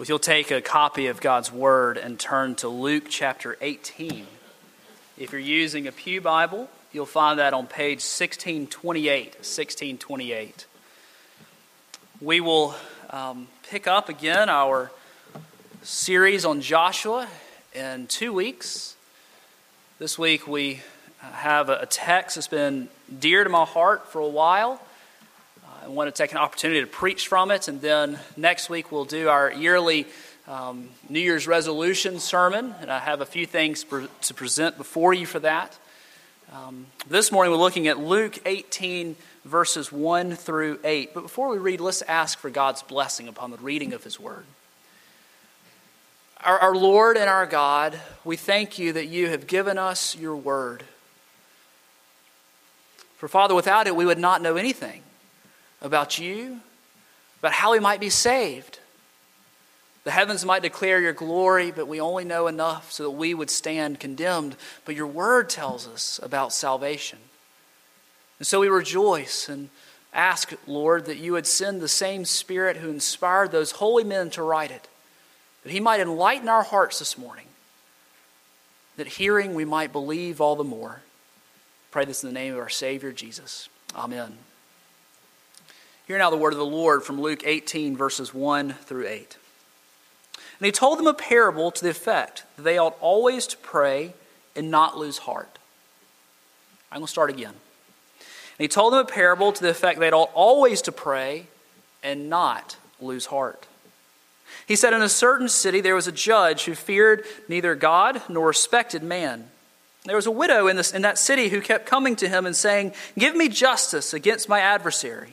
If you'll take a copy of God's Word and turn to Luke chapter 18. If you're using a Pew Bible, you'll find that on page 1628. 1628. We will um, pick up again our series on Joshua in two weeks. This week we have a text that's been dear to my heart for a while. I want to take an opportunity to preach from it, and then next week we'll do our yearly um, New Year's resolution sermon, and I have a few things pre- to present before you for that. Um, this morning we're looking at Luke 18, verses 1 through 8. But before we read, let's ask for God's blessing upon the reading of His Word. Our, our Lord and our God, we thank you that you have given us your Word. For Father, without it, we would not know anything about you, about how we might be saved. The heavens might declare your glory, but we only know enough so that we would stand condemned. But your word tells us about salvation. And so we rejoice and ask, Lord, that you would send the same Spirit who inspired those holy men to write it, that he might enlighten our hearts this morning, that hearing we might believe all the more. Pray this in the name of our Savior, Jesus. Amen. Hear now the word of the Lord from Luke 18, verses 1 through 8. And he told them a parable to the effect that they ought always to pray and not lose heart. I'm going to start again. And he told them a parable to the effect that they ought always to pray and not lose heart. He said, In a certain city there was a judge who feared neither God nor respected man. There was a widow in, this, in that city who kept coming to him and saying, Give me justice against my adversary.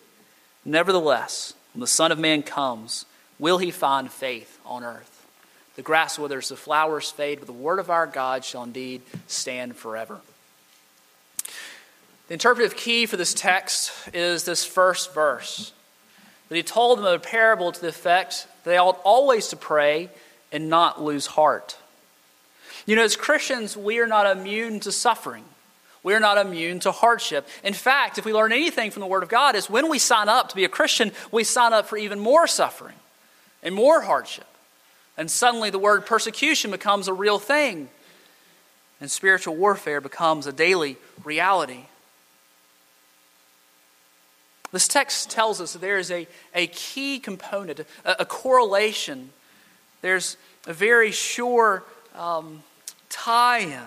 Nevertheless, when the Son of Man comes, will he find faith on earth? The grass withers, the flowers fade, but the word of our God shall indeed stand forever. The interpretive key for this text is this first verse. That he told them a parable to the effect that they ought always to pray and not lose heart. You know, as Christians, we are not immune to suffering. We're not immune to hardship. In fact, if we learn anything from the Word of God, is when we sign up to be a Christian, we sign up for even more suffering and more hardship. And suddenly the word persecution becomes a real thing, and spiritual warfare becomes a daily reality. This text tells us that there is a, a key component, a, a correlation. There's a very sure um, tie in,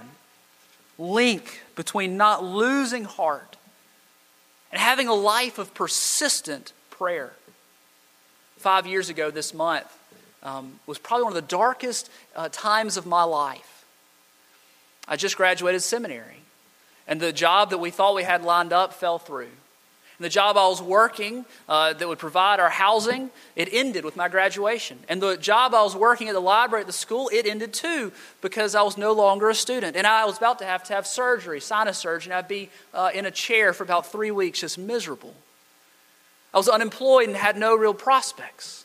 link between not losing heart and having a life of persistent prayer. Five years ago this month um, was probably one of the darkest uh, times of my life. I just graduated seminary, and the job that we thought we had lined up fell through. And the job I was working uh, that would provide our housing, it ended with my graduation. And the job I was working at the library at the school, it ended too because I was no longer a student. And I was about to have to have surgery, sinus surgery, and I'd be uh, in a chair for about three weeks, just miserable. I was unemployed and had no real prospects.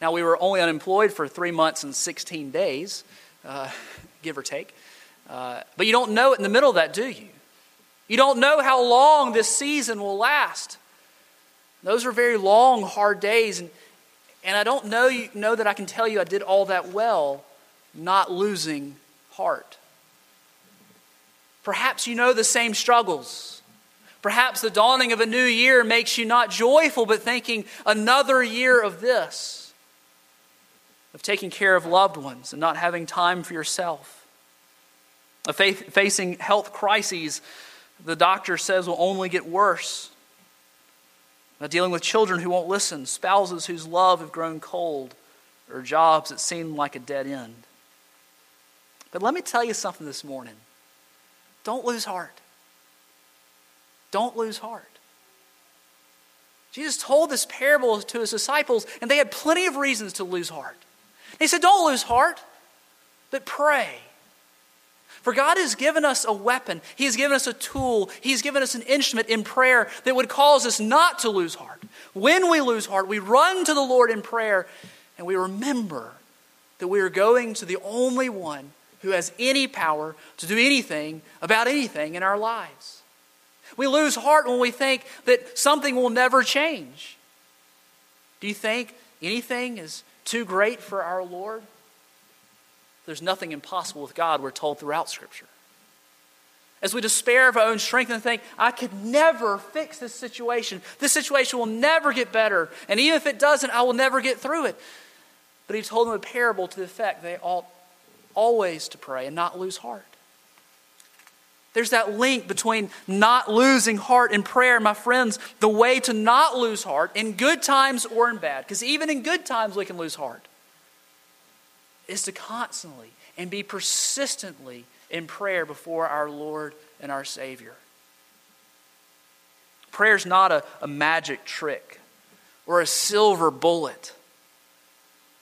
Now, we were only unemployed for three months and 16 days, uh, give or take. Uh, but you don't know it in the middle of that, do you? You don't know how long this season will last. Those are very long, hard days. And, and I don't know, know that I can tell you I did all that well not losing heart. Perhaps you know the same struggles. Perhaps the dawning of a new year makes you not joyful, but thinking another year of this, of taking care of loved ones and not having time for yourself, of facing health crises the doctor says will only get worse. Dealing with children who won't listen, spouses whose love have grown cold, or jobs that seem like a dead end. But let me tell you something this morning. Don't lose heart. Don't lose heart. Jesus told this parable to his disciples, and they had plenty of reasons to lose heart. He said, Don't lose heart, but pray. For God has given us a weapon, He has given us a tool, He's given us an instrument in prayer that would cause us not to lose heart. When we lose heart, we run to the Lord in prayer and we remember that we are going to the only one who has any power to do anything about anything in our lives. We lose heart when we think that something will never change. Do you think anything is too great for our Lord? There's nothing impossible with God, we're told throughout Scripture. As we despair of our own strength and think, I could never fix this situation. This situation will never get better. And even if it doesn't, I will never get through it. But he told them a parable to the effect they ought always to pray and not lose heart. There's that link between not losing heart in prayer. My friends, the way to not lose heart in good times or in bad, because even in good times we can lose heart, is to constantly and be persistently in prayer before our Lord and our Savior. Prayer is not a, a magic trick or a silver bullet.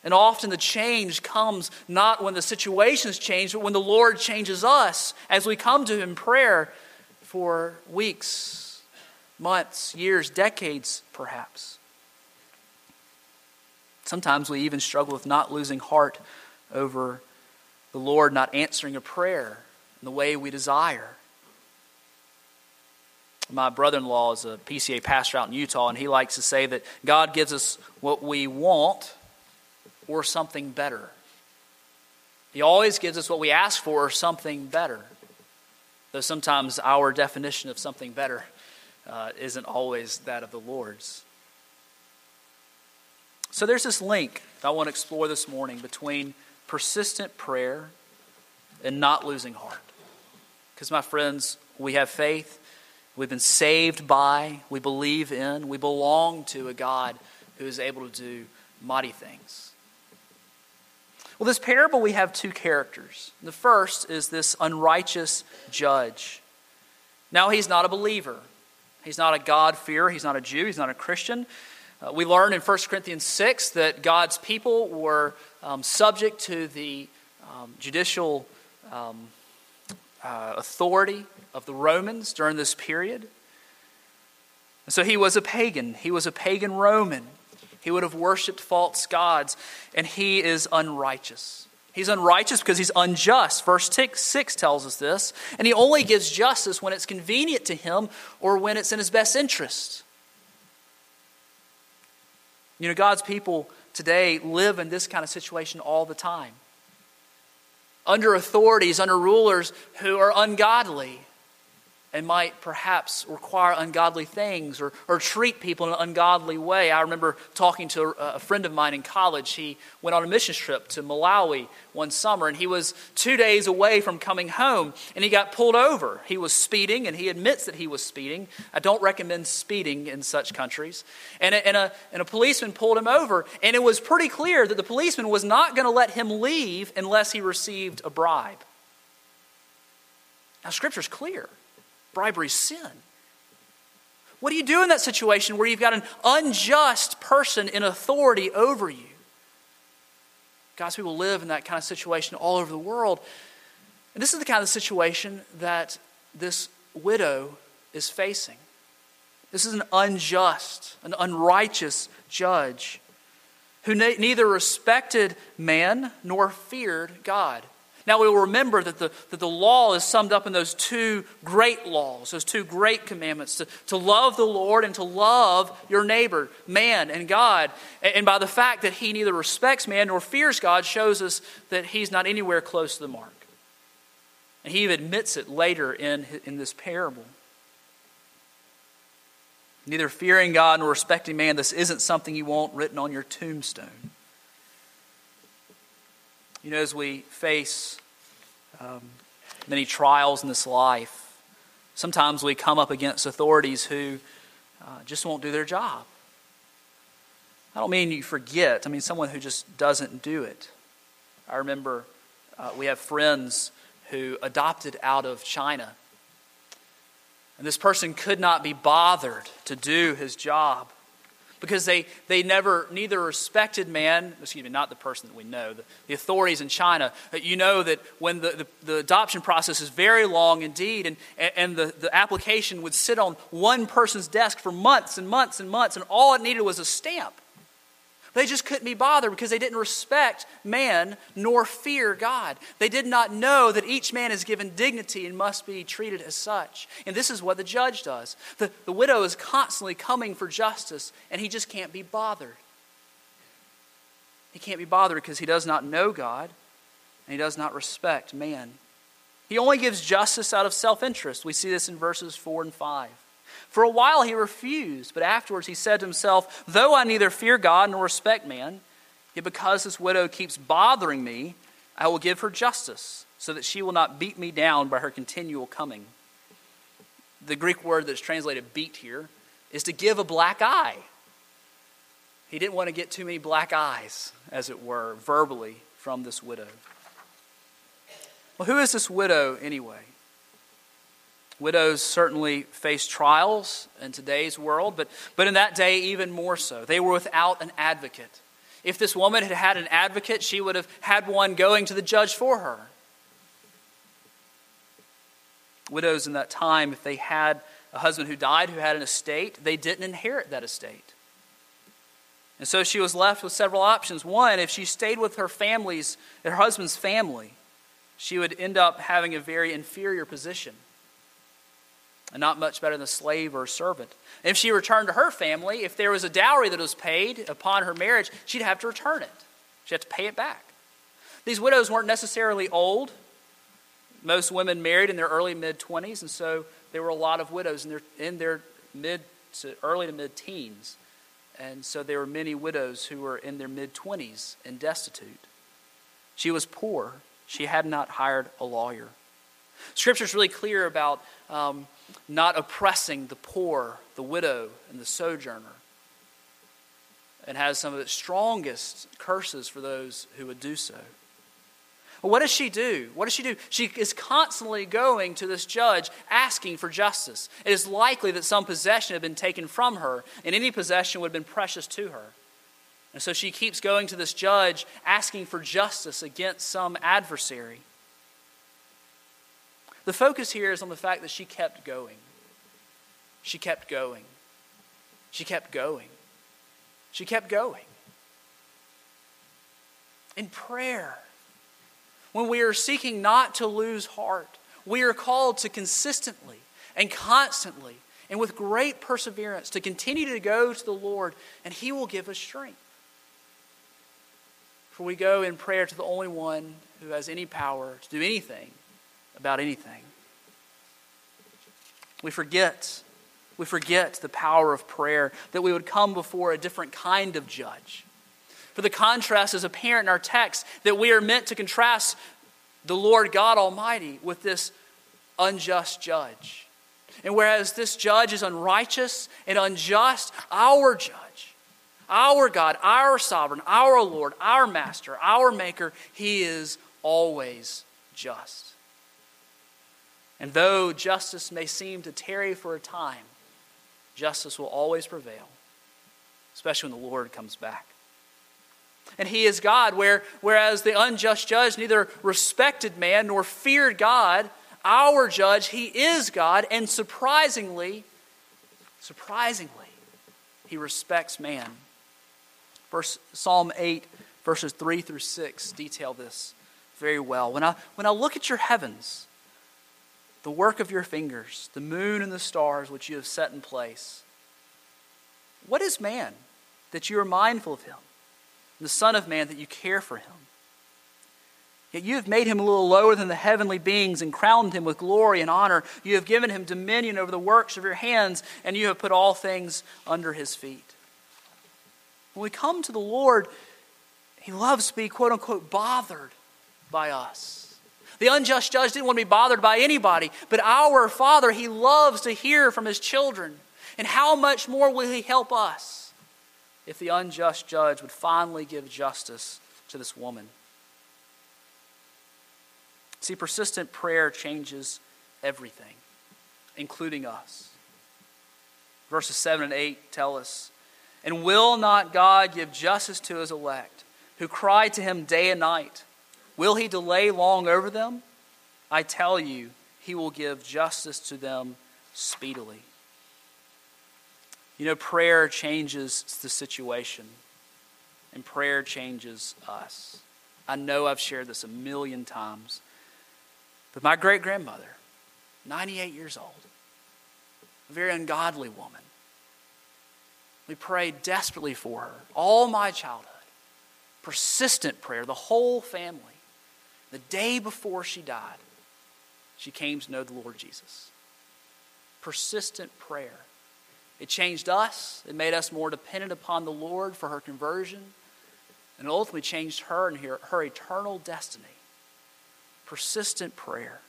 And often the change comes not when the situations change, but when the Lord changes us as we come to Him in prayer for weeks, months, years, decades, perhaps. Sometimes we even struggle with not losing heart over the Lord not answering a prayer in the way we desire. My brother in law is a PCA pastor out in Utah, and he likes to say that God gives us what we want or something better. He always gives us what we ask for or something better. Though sometimes our definition of something better uh, isn't always that of the Lord's. So there's this link that I want to explore this morning between persistent prayer and not losing heart. Because, my friends, we have faith, we've been saved by, we believe in, we belong to a God who is able to do mighty things. Well, this parable, we have two characters. The first is this unrighteous judge. Now, he's not a believer, he's not a God-fearer, he's not a Jew, he's not a Christian. Uh, we learn in 1 Corinthians 6 that God's people were um, subject to the um, judicial um, uh, authority of the Romans during this period. And so he was a pagan, he was a pagan Roman. He would have worshiped false gods, and he is unrighteous. He's unrighteous because he's unjust. Verse 6 tells us this. And he only gives justice when it's convenient to him or when it's in his best interest. You know, God's people today live in this kind of situation all the time. Under authorities, under rulers who are ungodly, and might perhaps require ungodly things or, or treat people in an ungodly way. I remember talking to a, friend of mine in college. He went on a mission trip to Malawi one summer, and he was two days away from coming home, and he got pulled over. He was speeding, and he admits that he was speeding. I don't recommend speeding in such countries. And a, and a, and a policeman pulled him over, and it was pretty clear that the policeman was not going to let him leave unless he received a bribe. Now, Scripture's clear. Bribery sin. What do you do in that situation where you've got an unjust person in authority over you? God's people live in that kind of situation all over the world. And this is the kind of situation that this widow is facing. This is an unjust, an unrighteous judge who ne- neither respected man nor feared God. Now we will remember that the, that the law is summed up in those two great laws, those two great commandments to, to love the Lord and to love your neighbor, man and God. And, and by the fact that he neither respects man nor fears God, shows us that he's not anywhere close to the mark. And he even admits it later in, in this parable. Neither fearing God nor respecting man, this isn't something you want written on your tombstone. You know, as we face um, many trials in this life, sometimes we come up against authorities who uh, just won't do their job. I don't mean you forget, I mean someone who just doesn't do it. I remember uh, we have friends who adopted out of China. And this person could not be bothered to do his job. Because they, they never neither respected man excuse me not the person that we know the, the authorities in china. Uh, you know that when the, the, the, adoption process is very long indeed and, and the, the application would sit on one person's desk for months and months and months and all it needed was a stamp they just couldn't be bothered because they didn't respect man nor fear God. They did not know that each man is given dignity and must be treated as such. And this is what the judge does. The, the widow is constantly coming for justice, and he just can't be bothered. He can't be bothered because he does not know God and he does not respect man. He only gives justice out of self interest. We see this in verses 4 and 5. For a while he refused, but afterwards he said to himself, Though I neither fear God nor respect man, yet because this widow keeps bothering me, I will give her justice, so that she will not beat me down by her continual coming. The Greek word that's translated beat here is to give a black eye. He didn't want to get too many black eyes, as it were, verbally from this widow. Well, who is this widow anyway? Widows certainly face trials in today's world, but, but in that day, even more so. They were without an advocate. If this woman had had an advocate, she would have had one going to the judge for her. Widows in that time, if they had a husband who died who had an estate, they didn't inherit that estate. And so she was left with several options. One, if she stayed with her family's, her husband's family, she would end up having a very inferior position not much better than a slave or a servant. If she returned to her family, if there was a dowry that was paid upon her marriage, she'd have to return it. She'd have to pay it back. These widows weren't necessarily old. Most women married in their early mid 20s, and so there were a lot of widows in their, in their mid to early to mid teens. And so there were many widows who were in their mid 20s and destitute. She was poor. She had not hired a lawyer. Scripture is really clear about um, not oppressing the poor, the widow, and the sojourner. And has some of its strongest curses for those who would do so. What does she do? What does she do? She is constantly going to this judge asking for justice. It is likely that some possession had been taken from her, and any possession would have been precious to her. And so she keeps going to this judge asking for justice against some adversary. The focus here is on the fact that she kept going. She kept going. She kept going. She kept going. In prayer, when we are seeking not to lose heart, we are called to consistently and constantly and with great perseverance to continue to go to the Lord, and He will give us strength. For we go in prayer to the only one who has any power to do anything about anything. We forget. We forget the power of prayer, that we would come before a different kind of judge. For the contrast is apparent in our text that we are meant to contrast the Lord God Almighty with this unjust judge. And whereas this judge is unrighteous and unjust, our judge, our God, our sovereign, our Lord, our master, our maker, he is always just. And though justice may seem to tarry for a time, justice will always prevail, especially when the Lord comes back. And he is God, where, whereas the unjust judge neither respected man nor feared God, our judge, he is God, and surprisingly, surprisingly, he respects man. Verse, Psalm 8, verses 3 through 6 detail this very well. When I, when I look at your heavens, the work of your fingers, the moon and the stars which you have set in place. What is man that you are mindful of him, and the Son of Man that you care for him? Yet you have made him a little lower than the heavenly beings and crowned him with glory and honor. You have given him dominion over the works of your hands, and you have put all things under his feet. When we come to the Lord, he loves to be, quote unquote, bothered by us. The unjust judge didn't want to be bothered by anybody, but our Father, He loves to hear from His children. And how much more will He help us if the unjust judge would finally give justice to this woman? See, persistent prayer changes everything, including us. Verses 7 and 8 tell us And will not God give justice to his elect, who cry to him day and night? Will he delay long over them? I tell you, he will give justice to them speedily. You know, prayer changes the situation, and prayer changes us. I know I've shared this a million times, but my great grandmother, 98 years old, a very ungodly woman, we prayed desperately for her all my childhood. Persistent prayer, the whole family. The day before she died, she came to know the Lord Jesus. Persistent prayer. It changed us, it made us more dependent upon the Lord for her conversion, and ultimately changed her and her, her eternal destiny. Persistent prayer.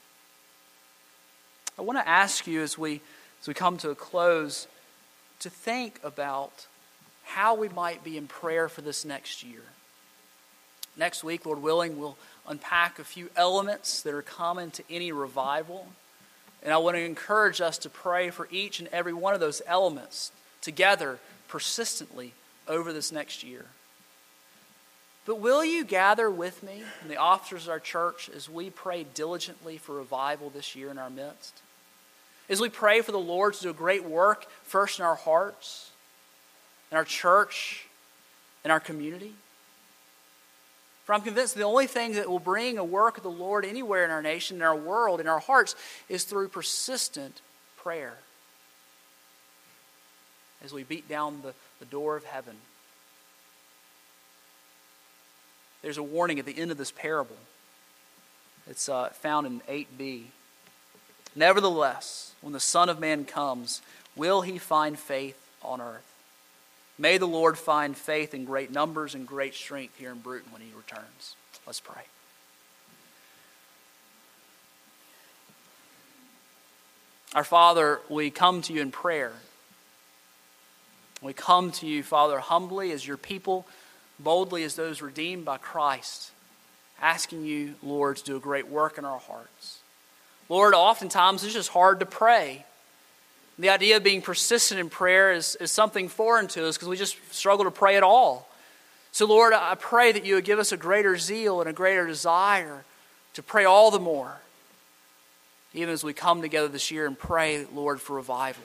I want to ask you as we, as we come to a close to think about how we might be in prayer for this next year. Next week, Lord willing, we'll unpack a few elements that are common to any revival. And I want to encourage us to pray for each and every one of those elements together, persistently, over this next year. But will you gather with me and the officers of our church as we pray diligently for revival this year in our midst? as we pray for the Lord to do a great work first in our hearts, in our church, in our community. For I'm convinced the only thing that will bring a work of the Lord anywhere in our nation, in our world, in our hearts, is through persistent prayer. As we beat down the, the door of heaven. There's a warning at the end of this parable. It's uh, found in 8b. Nevertheless, when the Son of Man comes, will he find faith on earth? May the Lord find faith in great numbers and great strength here in Bruton when he returns. Let's pray. Our Father, we come to you in prayer. We come to you, Father, humbly as your people, boldly as those redeemed by Christ, asking you, Lord, to do a great work in our hearts. Lord, oftentimes it's just hard to pray. The idea of being persistent in prayer is, is something foreign to us because we just struggle to pray at all. So, Lord, I pray that you would give us a greater zeal and a greater desire to pray all the more, even as we come together this year and pray, Lord, for revival.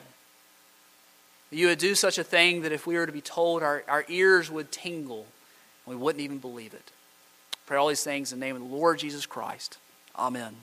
You would do such a thing that if we were to be told, our, our ears would tingle and we wouldn't even believe it. Pray all these things in the name of the Lord Jesus Christ. Amen.